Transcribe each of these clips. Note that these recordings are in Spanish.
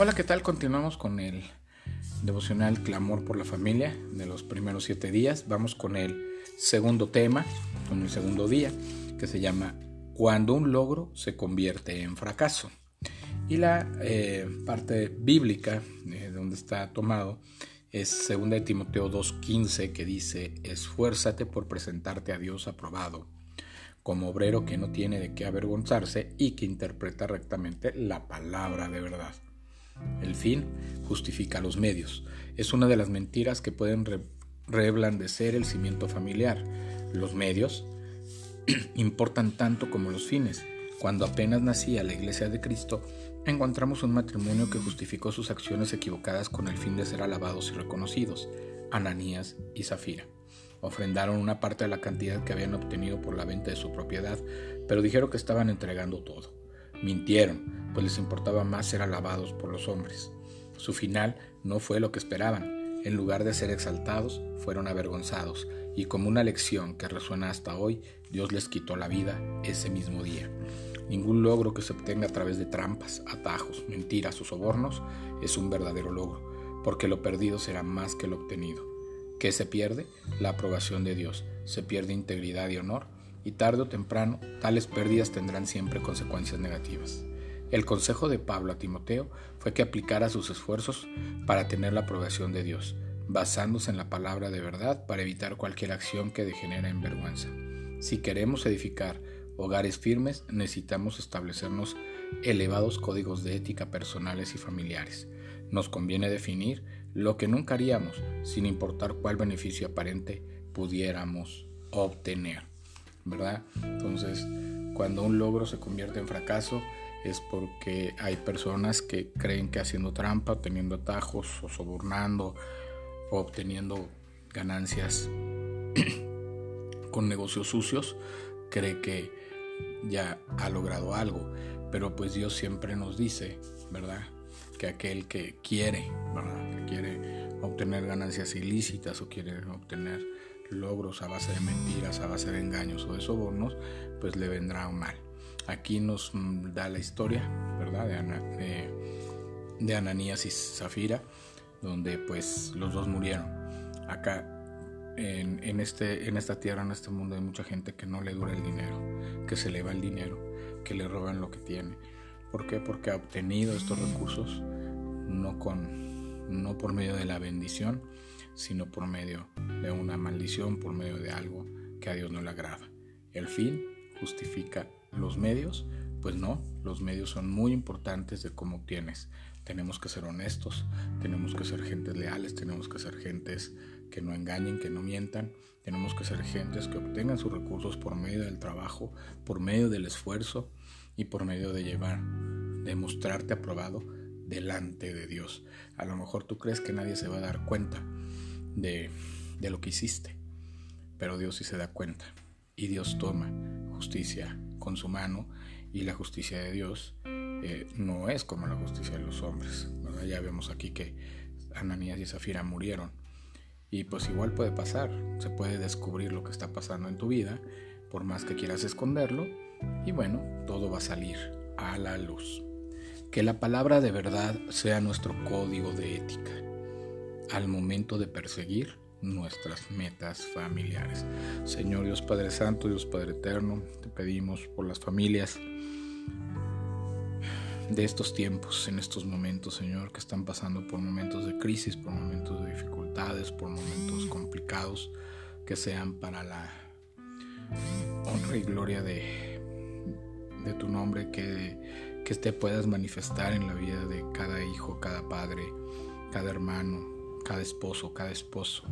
Hola, ¿qué tal? Continuamos con el devocional Clamor por la Familia de los primeros siete días. Vamos con el segundo tema, con el segundo día, que se llama Cuando un logro se convierte en fracaso. Y la eh, parte bíblica de donde está tomado es 2 de Timoteo 2.15 que dice, esfuérzate por presentarte a Dios aprobado, como obrero que no tiene de qué avergonzarse y que interpreta rectamente la palabra de verdad. El fin justifica los medios. Es una de las mentiras que pueden reblandecer el cimiento familiar. Los medios importan tanto como los fines. Cuando apenas nacía la Iglesia de Cristo, encontramos un matrimonio que justificó sus acciones equivocadas con el fin de ser alabados y reconocidos, Ananías y Zafira. Ofrendaron una parte de la cantidad que habían obtenido por la venta de su propiedad, pero dijeron que estaban entregando todo. Mintieron, pues les importaba más ser alabados por los hombres. Su final no fue lo que esperaban. En lugar de ser exaltados, fueron avergonzados, y como una lección que resuena hasta hoy, Dios les quitó la vida ese mismo día. Ningún logro que se obtenga a través de trampas, atajos, mentiras o sobornos es un verdadero logro, porque lo perdido será más que lo obtenido. ¿Qué se pierde? La aprobación de Dios. Se pierde integridad y honor y tarde o temprano tales pérdidas tendrán siempre consecuencias negativas. El consejo de Pablo a Timoteo fue que aplicara sus esfuerzos para tener la aprobación de Dios, basándose en la palabra de verdad para evitar cualquier acción que degenere en vergüenza. Si queremos edificar hogares firmes, necesitamos establecernos elevados códigos de ética personales y familiares. Nos conviene definir lo que nunca haríamos, sin importar cuál beneficio aparente pudiéramos obtener. ¿Verdad? Entonces, cuando un logro se convierte en fracaso es porque hay personas que creen que haciendo trampa, teniendo atajos o sobornando o obteniendo ganancias con negocios sucios, cree que ya ha logrado algo. Pero pues Dios siempre nos dice, ¿verdad? Que aquel que quiere, ¿verdad? Que quiere obtener ganancias ilícitas o quiere obtener logros a base de mentiras, a base de engaños o de sobornos, pues le vendrá mal. Aquí nos mm, da la historia, ¿verdad? De, de, Ananías y Zafira, donde pues los dos murieron. Acá en, en, este, en esta tierra, en este mundo, hay mucha gente que no le dura el dinero, que se le va el dinero, que le roban lo que tiene. ¿Por qué? Porque ha obtenido estos recursos no, con, no por medio de la bendición, sino por medio de una maldición, por medio de algo que a Dios no le agrada. El fin justifica los medios, pues no, los medios son muy importantes de cómo obtienes. Tenemos que ser honestos, tenemos que ser gentes leales, tenemos que ser gentes que no engañen, que no mientan, tenemos que ser gentes que obtengan sus recursos por medio del trabajo, por medio del esfuerzo y por medio de llevar, de mostrarte aprobado delante de Dios. A lo mejor tú crees que nadie se va a dar cuenta, de, lo que hiciste. Pero Dios sí se da cuenta. Y Dios toma justicia con su mano. Y la justicia de Dios eh, no es como la justicia de los hombres. Ya vemos aquí que Ananías y Zafira murieron. Y pues igual puede pasar. Se puede descubrir lo que está pasando en tu vida. Por más que quieras esconderlo. Y bueno, todo va a salir a la luz. Que la palabra de verdad sea nuestro código de ética al momento de perseguir nuestras metas familiares. Señor Dios Padre Santo, Dios Padre Eterno, te pedimos por las familias de estos tiempos, en estos momentos, Señor, que están pasando por momentos de crisis, por momentos de dificultades, por momentos complicados, que sean para la honra y gloria de, de tu nombre, que, que te puedas manifestar en la vida de cada hijo, cada padre, cada hermano, cada esposo, cada esposo,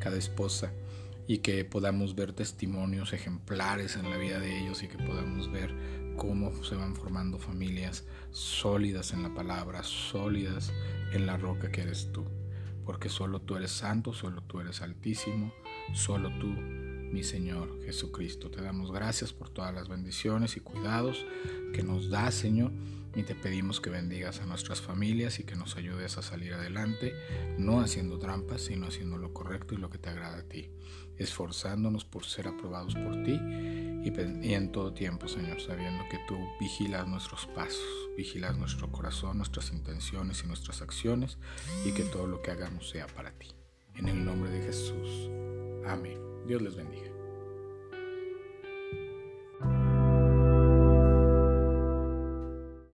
cada esposa, y que podamos ver testimonios ejemplares en la vida de ellos y que podamos ver cómo se van formando familias sólidas en la palabra, sólidas en la roca que eres tú. Porque solo tú eres santo, solo tú eres altísimo, solo tú mi Señor Jesucristo. Te damos gracias por todas las bendiciones y cuidados que nos das, Señor, y te pedimos que bendigas a nuestras familias y que nos ayudes a salir adelante, no haciendo trampas, sino haciendo lo correcto y lo que te agrada a ti, esforzándonos por ser aprobados por ti y, en todo tiempo, Señor, sabiendo que tú vigilas nuestros pasos, vigilas nuestro corazón, nuestras intenciones y nuestras acciones y que todo lo que hagamos sea para ti. En el nombre de Jesús. Amén. Dios les bendiga.